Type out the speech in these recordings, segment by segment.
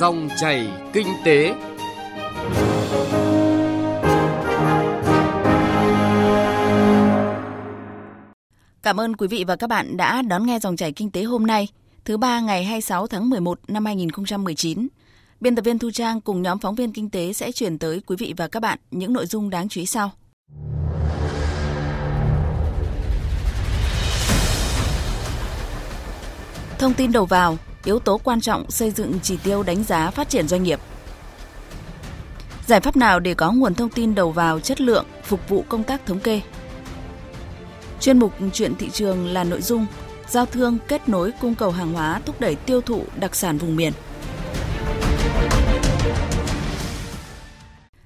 Dòng chảy kinh tế. Cảm ơn quý vị và các bạn đã đón nghe dòng chảy kinh tế hôm nay, thứ ba ngày 26 tháng 11 năm 2019. Biên tập viên Thu Trang cùng nhóm phóng viên kinh tế sẽ chuyển tới quý vị và các bạn những nội dung đáng chú ý sau. Thông tin đầu vào, yếu tố quan trọng xây dựng chỉ tiêu đánh giá phát triển doanh nghiệp. Giải pháp nào để có nguồn thông tin đầu vào chất lượng, phục vụ công tác thống kê? Chuyên mục chuyện thị trường là nội dung, giao thương kết nối cung cầu hàng hóa thúc đẩy tiêu thụ đặc sản vùng miền.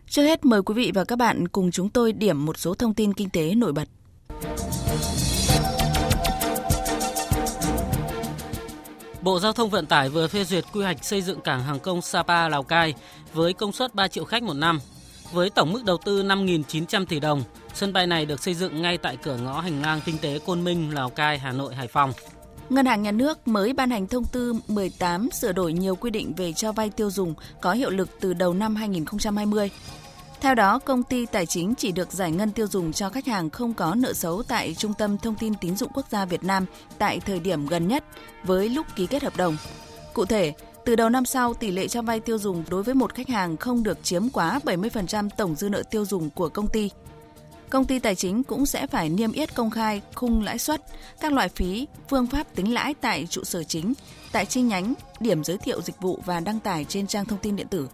Trước hết, mời quý vị và các bạn cùng chúng tôi điểm một số thông tin kinh tế nổi bật. Bộ Giao thông Vận tải vừa phê duyệt quy hoạch xây dựng cảng hàng không Sapa Lào Cai với công suất 3 triệu khách một năm. Với tổng mức đầu tư 5.900 tỷ đồng, sân bay này được xây dựng ngay tại cửa ngõ hành lang kinh tế Côn Minh, Lào Cai, Hà Nội, Hải Phòng. Ngân hàng Nhà nước mới ban hành thông tư 18 sửa đổi nhiều quy định về cho vay tiêu dùng có hiệu lực từ đầu năm 2020. Theo đó, công ty tài chính chỉ được giải ngân tiêu dùng cho khách hàng không có nợ xấu tại Trung tâm Thông tin Tín dụng Quốc gia Việt Nam tại thời điểm gần nhất với lúc ký kết hợp đồng. Cụ thể, từ đầu năm sau, tỷ lệ cho vay tiêu dùng đối với một khách hàng không được chiếm quá 70% tổng dư nợ tiêu dùng của công ty. Công ty tài chính cũng sẽ phải niêm yết công khai khung lãi suất, các loại phí, phương pháp tính lãi tại trụ sở chính, tại chi nhánh, điểm giới thiệu dịch vụ và đăng tải trên trang thông tin điện tử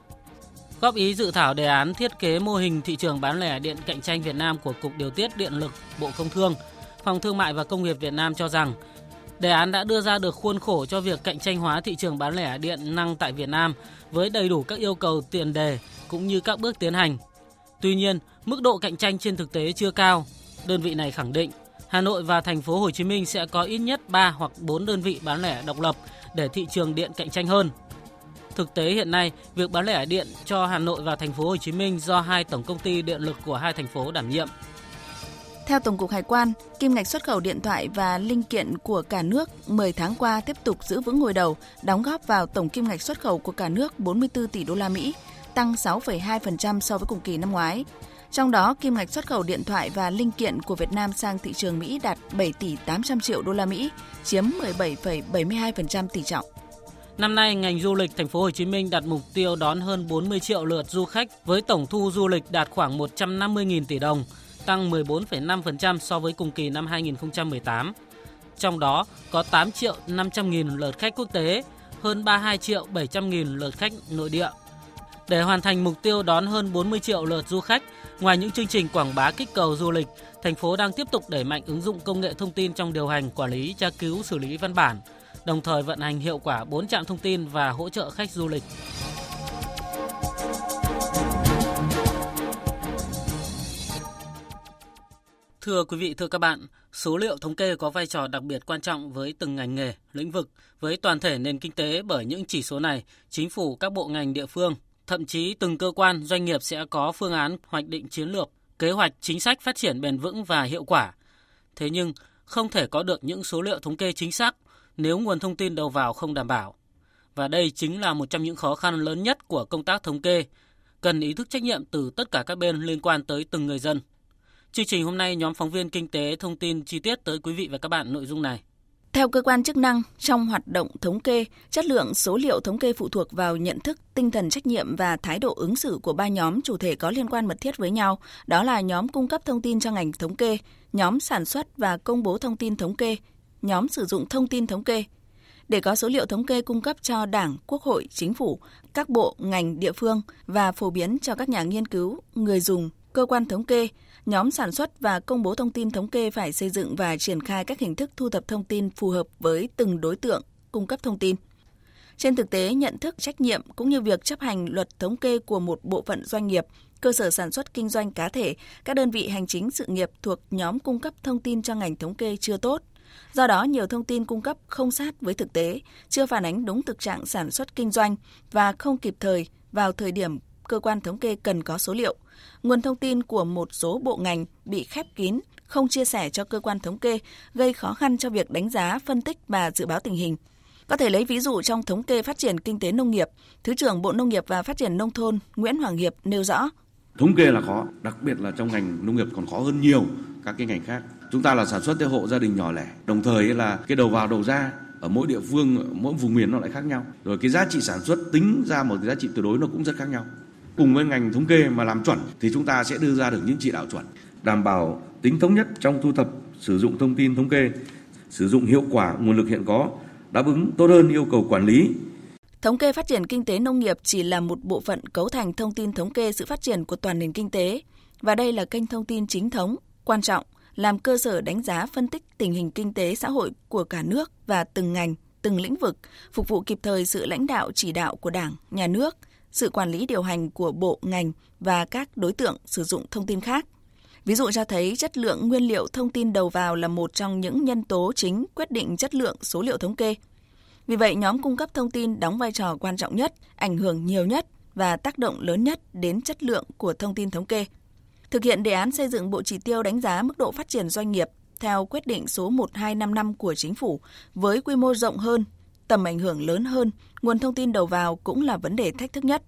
góp ý dự thảo đề án thiết kế mô hình thị trường bán lẻ điện cạnh tranh Việt Nam của Cục Điều tiết Điện lực Bộ Công Thương, Phòng Thương mại và Công nghiệp Việt Nam cho rằng đề án đã đưa ra được khuôn khổ cho việc cạnh tranh hóa thị trường bán lẻ điện năng tại Việt Nam với đầy đủ các yêu cầu tiền đề cũng như các bước tiến hành. Tuy nhiên, mức độ cạnh tranh trên thực tế chưa cao. Đơn vị này khẳng định Hà Nội và thành phố Hồ Chí Minh sẽ có ít nhất 3 hoặc 4 đơn vị bán lẻ độc lập để thị trường điện cạnh tranh hơn. Thực tế hiện nay, việc bán lẻ điện cho Hà Nội và thành phố Hồ Chí Minh do hai tổng công ty điện lực của hai thành phố đảm nhiệm. Theo Tổng cục Hải quan, kim ngạch xuất khẩu điện thoại và linh kiện của cả nước 10 tháng qua tiếp tục giữ vững ngôi đầu, đóng góp vào tổng kim ngạch xuất khẩu của cả nước 44 tỷ đô la Mỹ, tăng 6,2% so với cùng kỳ năm ngoái. Trong đó, kim ngạch xuất khẩu điện thoại và linh kiện của Việt Nam sang thị trường Mỹ đạt 7 tỷ 800 triệu đô la Mỹ, chiếm 17,72% tỷ trọng. Năm nay, ngành du lịch thành phố Hồ Chí Minh đặt mục tiêu đón hơn 40 triệu lượt du khách với tổng thu du lịch đạt khoảng 150.000 tỷ đồng, tăng 14,5% so với cùng kỳ năm 2018. Trong đó có 8 triệu 500 nghìn lượt khách quốc tế, hơn 32 triệu 700 nghìn lượt khách nội địa. Để hoàn thành mục tiêu đón hơn 40 triệu lượt du khách, ngoài những chương trình quảng bá kích cầu du lịch, thành phố đang tiếp tục đẩy mạnh ứng dụng công nghệ thông tin trong điều hành, quản lý, tra cứu, xử lý văn bản – đồng thời vận hành hiệu quả 4 trạm thông tin và hỗ trợ khách du lịch. Thưa quý vị, thưa các bạn, số liệu thống kê có vai trò đặc biệt quan trọng với từng ngành nghề, lĩnh vực, với toàn thể nền kinh tế bởi những chỉ số này, chính phủ, các bộ ngành địa phương, thậm chí từng cơ quan, doanh nghiệp sẽ có phương án hoạch định chiến lược, kế hoạch chính sách phát triển bền vững và hiệu quả. Thế nhưng, không thể có được những số liệu thống kê chính xác nếu nguồn thông tin đầu vào không đảm bảo. Và đây chính là một trong những khó khăn lớn nhất của công tác thống kê, cần ý thức trách nhiệm từ tất cả các bên liên quan tới từng người dân. Chương trình hôm nay nhóm phóng viên kinh tế thông tin chi tiết tới quý vị và các bạn nội dung này. Theo cơ quan chức năng, trong hoạt động thống kê, chất lượng số liệu thống kê phụ thuộc vào nhận thức, tinh thần trách nhiệm và thái độ ứng xử của ba nhóm chủ thể có liên quan mật thiết với nhau, đó là nhóm cung cấp thông tin cho ngành thống kê, nhóm sản xuất và công bố thông tin thống kê, nhóm sử dụng thông tin thống kê. Để có số liệu thống kê cung cấp cho Đảng, Quốc hội, Chính phủ, các bộ, ngành, địa phương và phổ biến cho các nhà nghiên cứu, người dùng, cơ quan thống kê, nhóm sản xuất và công bố thông tin thống kê phải xây dựng và triển khai các hình thức thu thập thông tin phù hợp với từng đối tượng cung cấp thông tin. Trên thực tế, nhận thức trách nhiệm cũng như việc chấp hành luật thống kê của một bộ phận doanh nghiệp, cơ sở sản xuất kinh doanh cá thể, các đơn vị hành chính sự nghiệp thuộc nhóm cung cấp thông tin cho ngành thống kê chưa tốt – Do đó, nhiều thông tin cung cấp không sát với thực tế, chưa phản ánh đúng thực trạng sản xuất kinh doanh và không kịp thời vào thời điểm cơ quan thống kê cần có số liệu. Nguồn thông tin của một số bộ ngành bị khép kín, không chia sẻ cho cơ quan thống kê, gây khó khăn cho việc đánh giá, phân tích và dự báo tình hình. Có thể lấy ví dụ trong thống kê phát triển kinh tế nông nghiệp, Thứ trưởng Bộ Nông nghiệp và Phát triển Nông thôn Nguyễn Hoàng Hiệp nêu rõ. Thống kê là khó, đặc biệt là trong ngành nông nghiệp còn khó hơn nhiều các cái ngành khác. Chúng ta là sản xuất theo hộ gia đình nhỏ lẻ, đồng thời là cái đầu vào đầu ra ở mỗi địa phương, mỗi vùng miền nó lại khác nhau. Rồi cái giá trị sản xuất tính ra một cái giá trị tuyệt đối nó cũng rất khác nhau. Cùng với ngành thống kê mà làm chuẩn thì chúng ta sẽ đưa ra được những chỉ đạo chuẩn, đảm bảo tính thống nhất trong thu thập, sử dụng thông tin thống kê, sử dụng hiệu quả nguồn lực hiện có, đáp ứng tốt hơn yêu cầu quản lý, Thống kê phát triển kinh tế nông nghiệp chỉ là một bộ phận cấu thành thông tin thống kê sự phát triển của toàn nền kinh tế. Và đây là kênh thông tin chính thống, quan trọng làm cơ sở đánh giá phân tích tình hình kinh tế xã hội của cả nước và từng ngành, từng lĩnh vực, phục vụ kịp thời sự lãnh đạo chỉ đạo của Đảng, Nhà nước, sự quản lý điều hành của bộ, ngành và các đối tượng sử dụng thông tin khác. Ví dụ cho thấy chất lượng nguyên liệu thông tin đầu vào là một trong những nhân tố chính quyết định chất lượng số liệu thống kê. Vì vậy, nhóm cung cấp thông tin đóng vai trò quan trọng nhất, ảnh hưởng nhiều nhất và tác động lớn nhất đến chất lượng của thông tin thống kê. Thực hiện đề án xây dựng bộ chỉ tiêu đánh giá mức độ phát triển doanh nghiệp theo quyết định số 1255 của chính phủ với quy mô rộng hơn, tầm ảnh hưởng lớn hơn, nguồn thông tin đầu vào cũng là vấn đề thách thức nhất.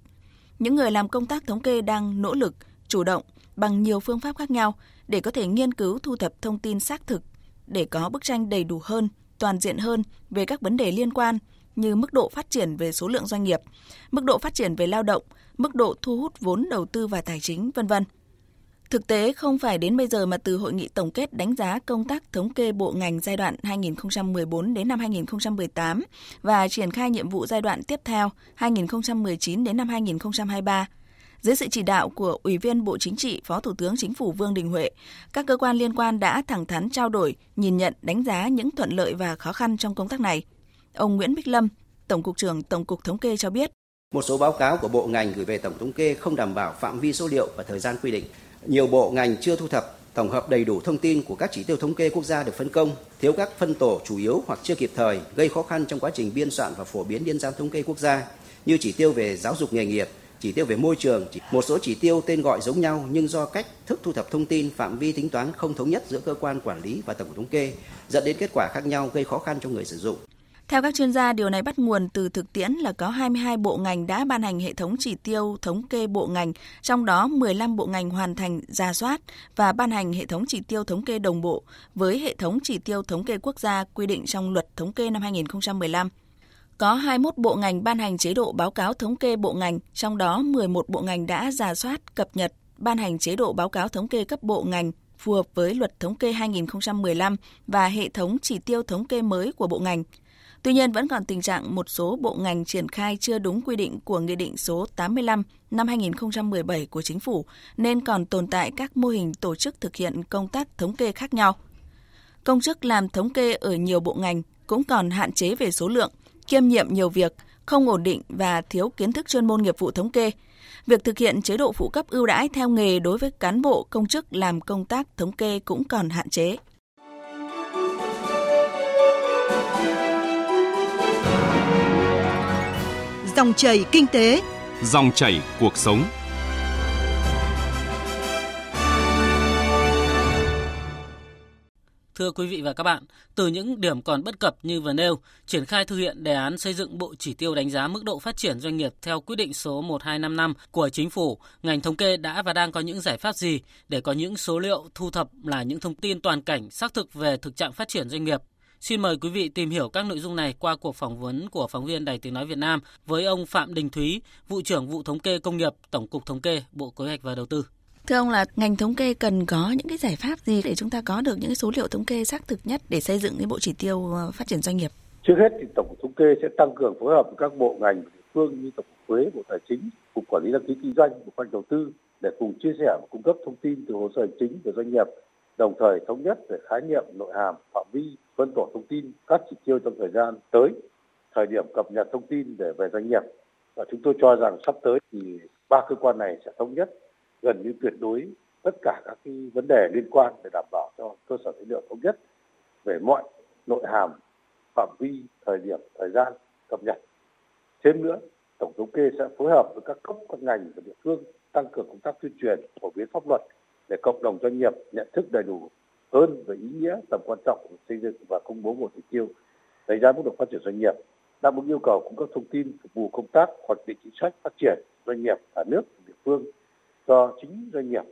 Những người làm công tác thống kê đang nỗ lực, chủ động bằng nhiều phương pháp khác nhau để có thể nghiên cứu thu thập thông tin xác thực để có bức tranh đầy đủ hơn, toàn diện hơn về các vấn đề liên quan như mức độ phát triển về số lượng doanh nghiệp, mức độ phát triển về lao động, mức độ thu hút vốn đầu tư và tài chính, vân vân. Thực tế không phải đến bây giờ mà từ hội nghị tổng kết đánh giá công tác thống kê bộ ngành giai đoạn 2014 đến năm 2018 và triển khai nhiệm vụ giai đoạn tiếp theo 2019 đến năm 2023 dưới sự chỉ đạo của Ủy viên Bộ Chính trị, Phó Thủ tướng Chính phủ Vương Đình Huệ, các cơ quan liên quan đã thẳng thắn trao đổi, nhìn nhận, đánh giá những thuận lợi và khó khăn trong công tác này. Ông Nguyễn Bích Lâm, Tổng cục trưởng Tổng cục Thống kê cho biết. Một số báo cáo của bộ ngành gửi về Tổng thống kê không đảm bảo phạm vi số liệu và thời gian quy định. Nhiều bộ ngành chưa thu thập tổng hợp đầy đủ thông tin của các chỉ tiêu thống kê quốc gia được phân công, thiếu các phân tổ chủ yếu hoặc chưa kịp thời, gây khó khăn trong quá trình biên soạn và phổ biến liên giám thống kê quốc gia, như chỉ tiêu về giáo dục nghề nghiệp, chỉ tiêu về môi trường, một số chỉ tiêu tên gọi giống nhau nhưng do cách thức thu thập thông tin, phạm vi tính toán không thống nhất giữa cơ quan quản lý và tổng cục thống kê, dẫn đến kết quả khác nhau gây khó khăn cho người sử dụng. Theo các chuyên gia, điều này bắt nguồn từ thực tiễn là có 22 bộ ngành đã ban hành hệ thống chỉ tiêu thống kê bộ ngành, trong đó 15 bộ ngành hoàn thành ra soát và ban hành hệ thống chỉ tiêu thống kê đồng bộ với hệ thống chỉ tiêu thống kê quốc gia quy định trong luật thống kê năm 2015. Có 21 bộ ngành ban hành chế độ báo cáo thống kê bộ ngành, trong đó 11 bộ ngành đã giả soát, cập nhật, ban hành chế độ báo cáo thống kê cấp bộ ngành phù hợp với luật thống kê 2015 và hệ thống chỉ tiêu thống kê mới của bộ ngành. Tuy nhiên vẫn còn tình trạng một số bộ ngành triển khai chưa đúng quy định của Nghị định số 85 năm 2017 của Chính phủ nên còn tồn tại các mô hình tổ chức thực hiện công tác thống kê khác nhau. Công chức làm thống kê ở nhiều bộ ngành cũng còn hạn chế về số lượng, kiêm nhiệm nhiều việc, không ổn định và thiếu kiến thức chuyên môn nghiệp vụ thống kê. Việc thực hiện chế độ phụ cấp ưu đãi theo nghề đối với cán bộ công chức làm công tác thống kê cũng còn hạn chế. Dòng chảy kinh tế, dòng chảy cuộc sống. Thưa quý vị và các bạn, từ những điểm còn bất cập như vừa nêu, triển khai thực hiện đề án xây dựng bộ chỉ tiêu đánh giá mức độ phát triển doanh nghiệp theo quyết định số 1255 của chính phủ, ngành thống kê đã và đang có những giải pháp gì để có những số liệu thu thập là những thông tin toàn cảnh xác thực về thực trạng phát triển doanh nghiệp Xin mời quý vị tìm hiểu các nội dung này qua cuộc phỏng vấn của phóng viên Đài Tiếng Nói Việt Nam với ông Phạm Đình Thúy, vụ trưởng vụ thống kê công nghiệp, Tổng cục Thống kê, Bộ Kế hoạch và Đầu tư. Thưa ông là ngành thống kê cần có những cái giải pháp gì để chúng ta có được những số liệu thống kê xác thực nhất để xây dựng cái bộ chỉ tiêu ờ, phát triển doanh nghiệp? Trước hết thì Tổng cục Thống kê sẽ tăng cường phối hợp với các bộ ngành địa phương như Tổng cục Thuế, Bộ Tài chính, Cục Quản lý đăng ký kinh doanh, Bộ Khoa Đầu tư để cùng chia sẻ và cung cấp thông tin từ hồ sơ hành chính về doanh nghiệp, đồng thời thống nhất về khái niệm, nội hàm, phạm vi, phân tổ thông tin các chỉ tiêu trong thời gian tới, thời điểm cập nhật thông tin để về doanh nghiệp. Và chúng tôi cho rằng sắp tới thì ba cơ quan này sẽ thống nhất gần như tuyệt đối tất cả các cái vấn đề liên quan để đảm bảo cho cơ sở dữ liệu thống nhất về mọi nội hàm, phạm vi, thời điểm, thời gian cập nhật. Thêm nữa, Tổng thống kê sẽ phối hợp với các cấp các ngành và địa phương tăng cường công tác tuyên truyền, phổ biến pháp luật để cộng đồng doanh nghiệp nhận thức đầy đủ hơn về ý nghĩa tầm quan trọng của xây dựng và công bố một chỉ tiêu, đánh giá mức độ phát triển doanh nghiệp, đáp ứng yêu cầu cung cấp thông tin, phục vụ công tác hoạch định chính sách phát triển doanh nghiệp cả nước địa phương cho chính doanh nghiệp.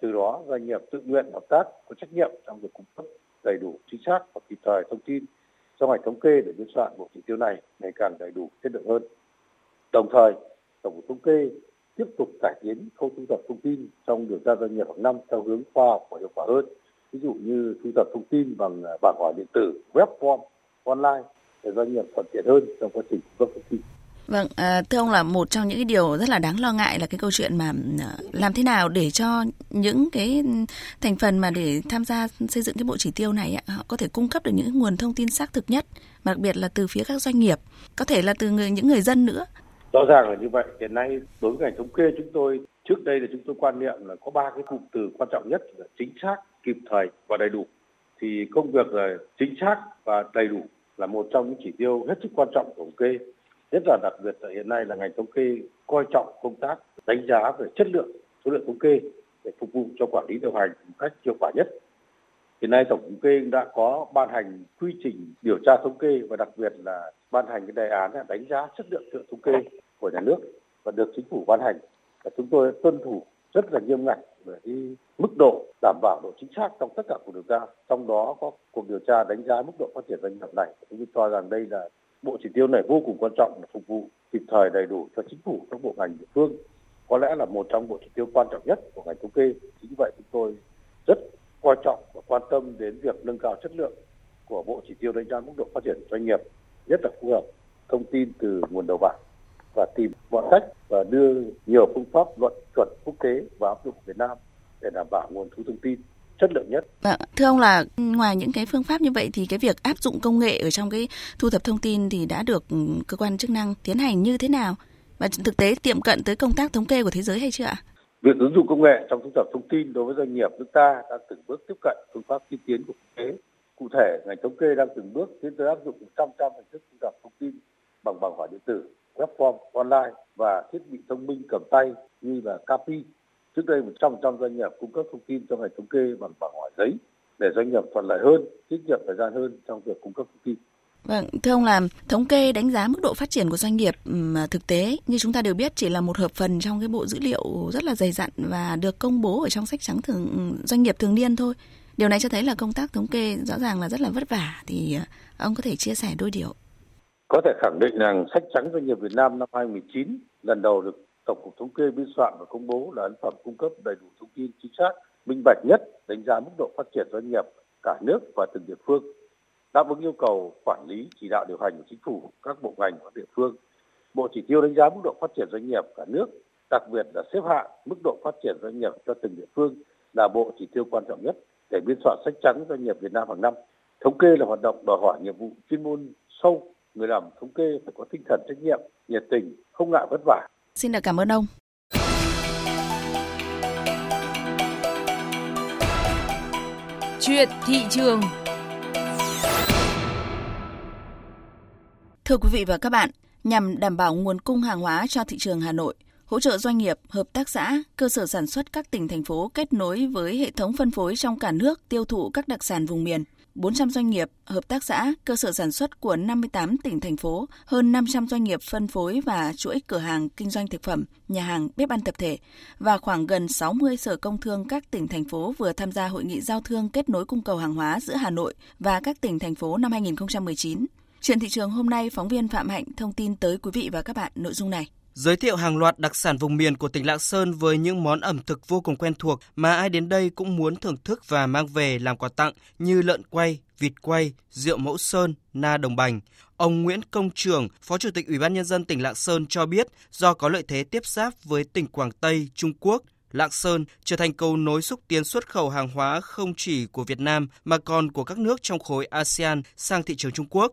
Từ đó, doanh nghiệp tự nguyện hợp tác có trách nhiệm trong việc cung cấp đầy đủ chính xác và kịp thời thông tin trong ngành thống kê để biên soạn bộ chỉ tiêu này ngày càng đầy đủ, chất lượng hơn. Đồng thời, tổng cục thống kê tiếp tục cải tiến khâu thu thập thông tin trong điều tra doanh nghiệp hàng năm theo hướng khoa học và hiệu quả hơn ví dụ như thu thập thông tin bằng bản hỏi điện tử web form online để doanh nghiệp thuận tiện hơn trong quá trình cung cấp thông tin Vâng, à, thưa ông là một trong những cái điều rất là đáng lo ngại là cái câu chuyện mà à, làm thế nào để cho những cái thành phần mà để tham gia xây dựng cái bộ chỉ tiêu này họ có thể cung cấp được những nguồn thông tin xác thực nhất, mà đặc biệt là từ phía các doanh nghiệp, có thể là từ người, những người dân nữa. Rõ ràng là như vậy. Hiện nay đối với ngành thống kê chúng tôi trước đây là chúng tôi quan niệm là có ba cái cụm từ quan trọng nhất là chính xác, kịp thời và đầy đủ. Thì công việc là chính xác và đầy đủ là một trong những chỉ tiêu hết sức quan trọng của thống kê nhất là đặc biệt là hiện nay là ngành thống kê coi trọng công tác đánh giá về chất lượng, số lượng thống kê để phục vụ cho quản lý điều hành một cách hiệu quả nhất. Hiện nay tổng thống kê đã có ban hành quy trình điều tra thống kê và đặc biệt là ban hành cái đề án đánh giá chất lượng lượng thống kê của nhà nước và được chính phủ ban hành. Và chúng tôi tuân thủ rất là nghiêm ngặt về cái mức độ đảm bảo độ chính xác trong tất cả cuộc điều tra. Trong đó có cuộc điều tra đánh giá mức độ phát triển doanh nghiệp này. Chúng tôi cho rằng đây là bộ chỉ tiêu này vô cùng quan trọng để phục vụ kịp thời đầy đủ cho chính phủ, các bộ ngành địa phương có lẽ là một trong bộ chỉ tiêu quan trọng nhất của ngành thống kê chính vậy chúng tôi rất coi trọng và quan tâm đến việc nâng cao chất lượng của bộ chỉ tiêu đánh giá mức độ phát triển doanh nghiệp, nhất là phù hợp thông tin từ nguồn đầu vào và tìm mọi cách và đưa nhiều phương pháp luận chuẩn quốc tế vào áp dụng Việt Nam để đảm bảo nguồn thu thông tin chất lượng nhất. Vâng, thưa ông là ngoài những cái phương pháp như vậy thì cái việc áp dụng công nghệ ở trong cái thu thập thông tin thì đã được cơ quan chức năng tiến hành như thế nào? Và thực tế tiệm cận tới công tác thống kê của thế giới hay chưa ạ? Việc ứng dụng công nghệ trong thu thập thông tin đối với doanh nghiệp nước ta đang từng bước tiếp cận phương pháp tiên tiến của quốc tế. Cụ thể, ngành thống kê đang từng bước tiến tới áp dụng 100% hình thức thu thập thông tin bằng bằng hỏi điện tử, platform online và thiết bị thông minh cầm tay như là CAPI Trước đây 100% doanh nghiệp cung cấp thông tin cho ngành thống kê bằng bảng hỏi giấy để doanh nghiệp thuận lợi hơn, tiết kiệm thời gian hơn trong việc cung cấp thông tin. Vâng, thưa ông làm thống kê đánh giá mức độ phát triển của doanh nghiệp mà thực tế như chúng ta đều biết chỉ là một hợp phần trong cái bộ dữ liệu rất là dày dặn và được công bố ở trong sách trắng thường doanh nghiệp thường niên thôi. Điều này cho thấy là công tác thống kê rõ ràng là rất là vất vả thì à, ông có thể chia sẻ đôi điều. Có thể khẳng định rằng sách trắng doanh nghiệp Việt Nam năm 2019 lần đầu được Tổng cục Thống kê biên soạn và công bố là ấn phẩm cung cấp đầy đủ thông tin chính xác, minh bạch nhất, đánh giá mức độ phát triển doanh nghiệp cả nước và từng địa phương, đáp ứng yêu cầu quản lý chỉ đạo điều hành của chính phủ, các bộ ngành và địa phương. Bộ chỉ tiêu đánh giá mức độ phát triển doanh nghiệp cả nước, đặc biệt là xếp hạng mức độ phát triển doanh nghiệp cho từng địa phương là bộ chỉ tiêu quan trọng nhất để biên soạn sách trắng doanh nghiệp Việt Nam hàng năm. Thống kê là hoạt động đòi hỏi nhiệm vụ chuyên môn sâu, người làm thống kê phải có tinh thần trách nhiệm, nhiệt tình, không ngại vất vả, Xin được cảm ơn ông. Chuyện thị trường Thưa quý vị và các bạn, nhằm đảm bảo nguồn cung hàng hóa cho thị trường Hà Nội, hỗ trợ doanh nghiệp, hợp tác xã, cơ sở sản xuất các tỉnh thành phố kết nối với hệ thống phân phối trong cả nước tiêu thụ các đặc sản vùng miền. 400 doanh nghiệp, hợp tác xã, cơ sở sản xuất của 58 tỉnh thành phố, hơn 500 doanh nghiệp phân phối và chuỗi cửa hàng kinh doanh thực phẩm, nhà hàng, bếp ăn tập thể và khoảng gần 60 sở công thương các tỉnh thành phố vừa tham gia hội nghị giao thương kết nối cung cầu hàng hóa giữa Hà Nội và các tỉnh thành phố năm 2019. Chuyện thị trường hôm nay, phóng viên Phạm Hạnh thông tin tới quý vị và các bạn nội dung này giới thiệu hàng loạt đặc sản vùng miền của tỉnh Lạng Sơn với những món ẩm thực vô cùng quen thuộc mà ai đến đây cũng muốn thưởng thức và mang về làm quà tặng như lợn quay, vịt quay, rượu mẫu sơn, na đồng bành. Ông Nguyễn Công Trường, Phó Chủ tịch Ủy ban Nhân dân tỉnh Lạng Sơn cho biết do có lợi thế tiếp giáp với tỉnh Quảng Tây, Trung Quốc, Lạng Sơn trở thành cầu nối xúc tiến xuất khẩu hàng hóa không chỉ của Việt Nam mà còn của các nước trong khối ASEAN sang thị trường Trung Quốc.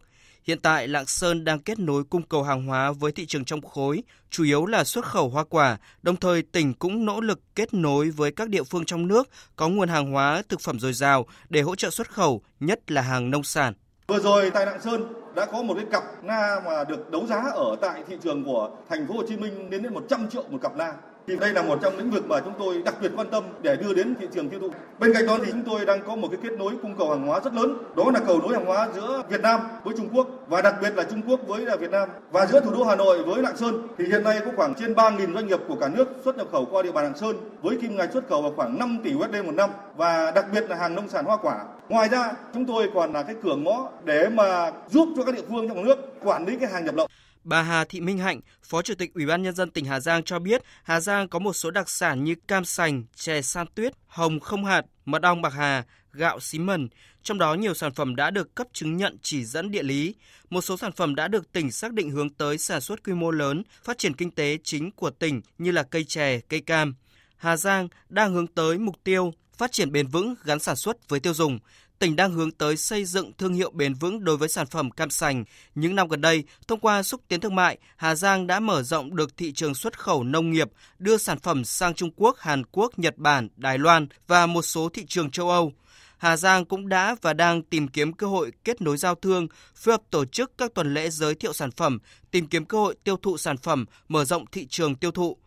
Hiện tại, Lạng Sơn đang kết nối cung cầu hàng hóa với thị trường trong khối, chủ yếu là xuất khẩu hoa quả, đồng thời tỉnh cũng nỗ lực kết nối với các địa phương trong nước có nguồn hàng hóa thực phẩm dồi dào để hỗ trợ xuất khẩu, nhất là hàng nông sản. Vừa rồi tại Lạng Sơn đã có một cái cặp na mà được đấu giá ở tại thị trường của thành phố Hồ Chí Minh đến đến 100 triệu một cặp na thì đây là một trong lĩnh vực mà chúng tôi đặc biệt quan tâm để đưa đến thị trường tiêu thụ. Bên cạnh đó thì chúng tôi đang có một cái kết nối cung cầu hàng hóa rất lớn, đó là cầu nối hàng hóa giữa Việt Nam với Trung Quốc và đặc biệt là Trung Quốc với Việt Nam và giữa thủ đô Hà Nội với Lạng Sơn thì hiện nay có khoảng trên 3.000 doanh nghiệp của cả nước xuất nhập khẩu qua địa bàn Lạng Sơn với kim ngạch xuất khẩu vào khoảng 5 tỷ USD một năm và đặc biệt là hàng nông sản hoa quả. Ngoài ra, chúng tôi còn là cái cửa ngõ để mà giúp cho các địa phương trong nước quản lý cái hàng nhập lậu. Bà Hà Thị Minh Hạnh, Phó Chủ tịch Ủy ban nhân dân tỉnh Hà Giang cho biết, Hà Giang có một số đặc sản như cam sành, chè san tuyết, hồng không hạt, mật ong bạc hà, gạo xí mần. Trong đó nhiều sản phẩm đã được cấp chứng nhận chỉ dẫn địa lý. Một số sản phẩm đã được tỉnh xác định hướng tới sản xuất quy mô lớn, phát triển kinh tế chính của tỉnh như là cây chè, cây cam. Hà Giang đang hướng tới mục tiêu phát triển bền vững gắn sản xuất với tiêu dùng tỉnh đang hướng tới xây dựng thương hiệu bền vững đối với sản phẩm cam sành. Những năm gần đây, thông qua xúc tiến thương mại, Hà Giang đã mở rộng được thị trường xuất khẩu nông nghiệp, đưa sản phẩm sang Trung Quốc, Hàn Quốc, Nhật Bản, Đài Loan và một số thị trường châu Âu. Hà Giang cũng đã và đang tìm kiếm cơ hội kết nối giao thương, phối hợp tổ chức các tuần lễ giới thiệu sản phẩm, tìm kiếm cơ hội tiêu thụ sản phẩm, mở rộng thị trường tiêu thụ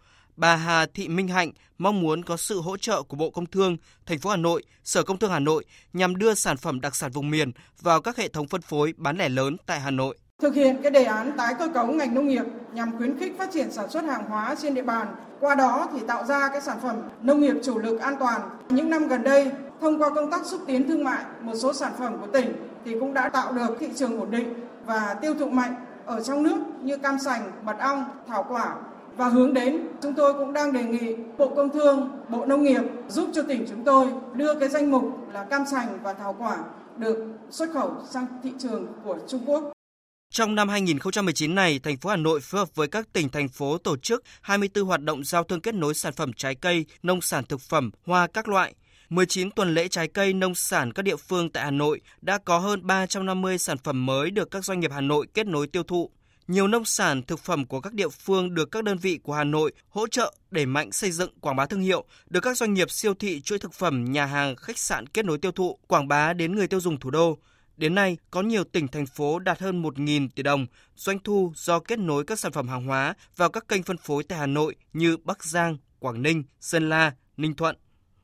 bà Hà Thị Minh Hạnh mong muốn có sự hỗ trợ của Bộ Công Thương, thành phố Hà Nội, Sở Công Thương Hà Nội nhằm đưa sản phẩm đặc sản vùng miền vào các hệ thống phân phối bán lẻ lớn tại Hà Nội. Thực hiện cái đề án tái cơ cấu ngành nông nghiệp nhằm khuyến khích phát triển sản xuất hàng hóa trên địa bàn, qua đó thì tạo ra cái sản phẩm nông nghiệp chủ lực an toàn. Những năm gần đây, thông qua công tác xúc tiến thương mại, một số sản phẩm của tỉnh thì cũng đã tạo được thị trường ổn định và tiêu thụ mạnh ở trong nước như cam sành, mật ong, thảo quả, và hướng đến chúng tôi cũng đang đề nghị Bộ Công Thương, Bộ Nông nghiệp giúp cho tỉnh chúng tôi đưa cái danh mục là cam sành và thảo quả được xuất khẩu sang thị trường của Trung Quốc. Trong năm 2019 này, thành phố Hà Nội phối hợp với các tỉnh thành phố tổ chức 24 hoạt động giao thương kết nối sản phẩm trái cây, nông sản thực phẩm, hoa các loại. 19 tuần lễ trái cây nông sản các địa phương tại Hà Nội đã có hơn 350 sản phẩm mới được các doanh nghiệp Hà Nội kết nối tiêu thụ. Nhiều nông sản, thực phẩm của các địa phương được các đơn vị của Hà Nội hỗ trợ đẩy mạnh xây dựng quảng bá thương hiệu, được các doanh nghiệp siêu thị chuỗi thực phẩm, nhà hàng, khách sạn kết nối tiêu thụ, quảng bá đến người tiêu dùng thủ đô. Đến nay, có nhiều tỉnh thành phố đạt hơn 1.000 tỷ đồng doanh thu do kết nối các sản phẩm hàng hóa vào các kênh phân phối tại Hà Nội như Bắc Giang, Quảng Ninh, Sơn La, Ninh Thuận.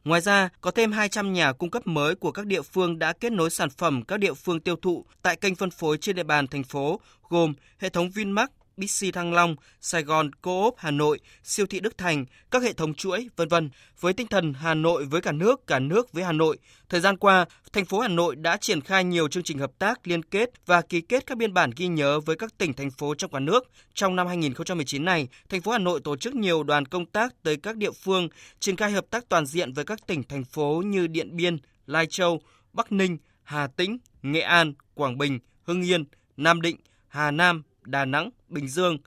Ngoài ra, có thêm 200 nhà cung cấp mới của các địa phương đã kết nối sản phẩm các địa phương tiêu thụ tại kênh phân phối trên địa bàn thành phố, gồm hệ thống Vinmark, Bixi Thăng Long, Sài Gòn Cô ốp, Hà Nội, siêu thị Đức Thành, các hệ thống chuỗi, vân vân. Với tinh thần Hà Nội với cả nước, cả nước với Hà Nội, thời gian qua, thành phố Hà Nội đã triển khai nhiều chương trình hợp tác liên kết và ký kết các biên bản ghi nhớ với các tỉnh thành phố trong cả nước. Trong năm 2019 này, thành phố Hà Nội tổ chức nhiều đoàn công tác tới các địa phương, triển khai hợp tác toàn diện với các tỉnh thành phố như Điện Biên, Lai Châu, Bắc Ninh, Hà Tĩnh, Nghệ An, Quảng Bình, Hưng Yên, Nam Định, Hà Nam, Đà Nẵng, Bình Dương.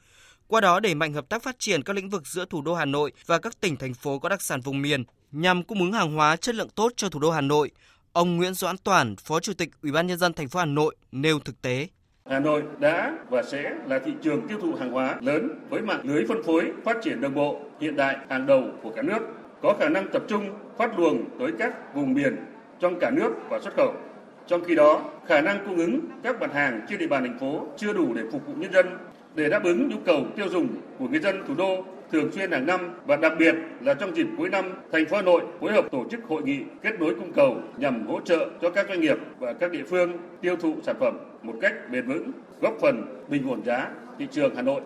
Qua đó đẩy mạnh hợp tác phát triển các lĩnh vực giữa thủ đô Hà Nội và các tỉnh thành phố có đặc sản vùng miền nhằm cung ứng hàng hóa chất lượng tốt cho thủ đô Hà Nội. Ông Nguyễn Doãn Toản, Phó Chủ tịch Ủy ban nhân dân thành phố Hà Nội nêu thực tế. Hà Nội đã và sẽ là thị trường tiêu thụ hàng hóa lớn với mạng lưới phân phối phát triển đồng bộ hiện đại hàng đầu của cả nước, có khả năng tập trung phát luồng tới các vùng miền trong cả nước và xuất khẩu trong khi đó, khả năng cung ứng các mặt hàng trên địa bàn thành phố chưa đủ để phục vụ nhân dân để đáp ứng nhu cầu tiêu dùng của người dân thủ đô thường xuyên hàng năm và đặc biệt là trong dịp cuối năm, thành phố Hà Nội phối hợp tổ chức hội nghị kết nối cung cầu nhằm hỗ trợ cho các doanh nghiệp và các địa phương tiêu thụ sản phẩm một cách bền vững, góp phần bình ổn giá thị trường Hà Nội.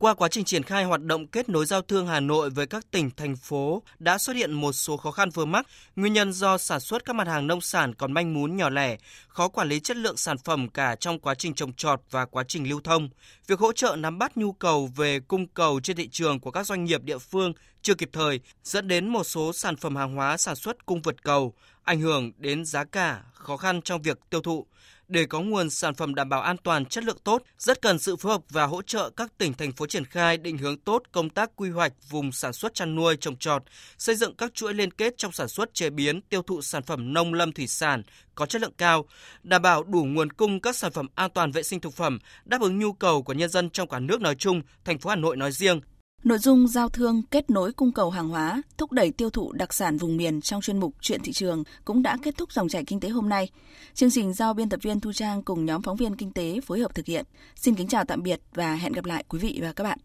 Qua quá trình triển khai hoạt động kết nối giao thương Hà Nội với các tỉnh, thành phố đã xuất hiện một số khó khăn vướng mắc, nguyên nhân do sản xuất các mặt hàng nông sản còn manh mún nhỏ lẻ, khó quản lý chất lượng sản phẩm cả trong quá trình trồng trọt và quá trình lưu thông. Việc hỗ trợ nắm bắt nhu cầu về cung cầu trên thị trường của các doanh nghiệp địa phương chưa kịp thời, dẫn đến một số sản phẩm hàng hóa sản xuất cung vượt cầu, ảnh hưởng đến giá cả, khó khăn trong việc tiêu thụ. Để có nguồn sản phẩm đảm bảo an toàn chất lượng tốt, rất cần sự phối hợp và hỗ trợ các tỉnh thành phố triển khai định hướng tốt công tác quy hoạch vùng sản xuất chăn nuôi trồng trọt, xây dựng các chuỗi liên kết trong sản xuất chế biến, tiêu thụ sản phẩm nông lâm thủy sản có chất lượng cao, đảm bảo đủ nguồn cung các sản phẩm an toàn vệ sinh thực phẩm, đáp ứng nhu cầu của nhân dân trong cả nước nói chung, thành phố Hà Nội nói riêng, Nội dung giao thương kết nối cung cầu hàng hóa, thúc đẩy tiêu thụ đặc sản vùng miền trong chuyên mục Chuyện thị trường cũng đã kết thúc dòng chảy kinh tế hôm nay. Chương trình do biên tập viên Thu Trang cùng nhóm phóng viên kinh tế phối hợp thực hiện. Xin kính chào tạm biệt và hẹn gặp lại quý vị và các bạn.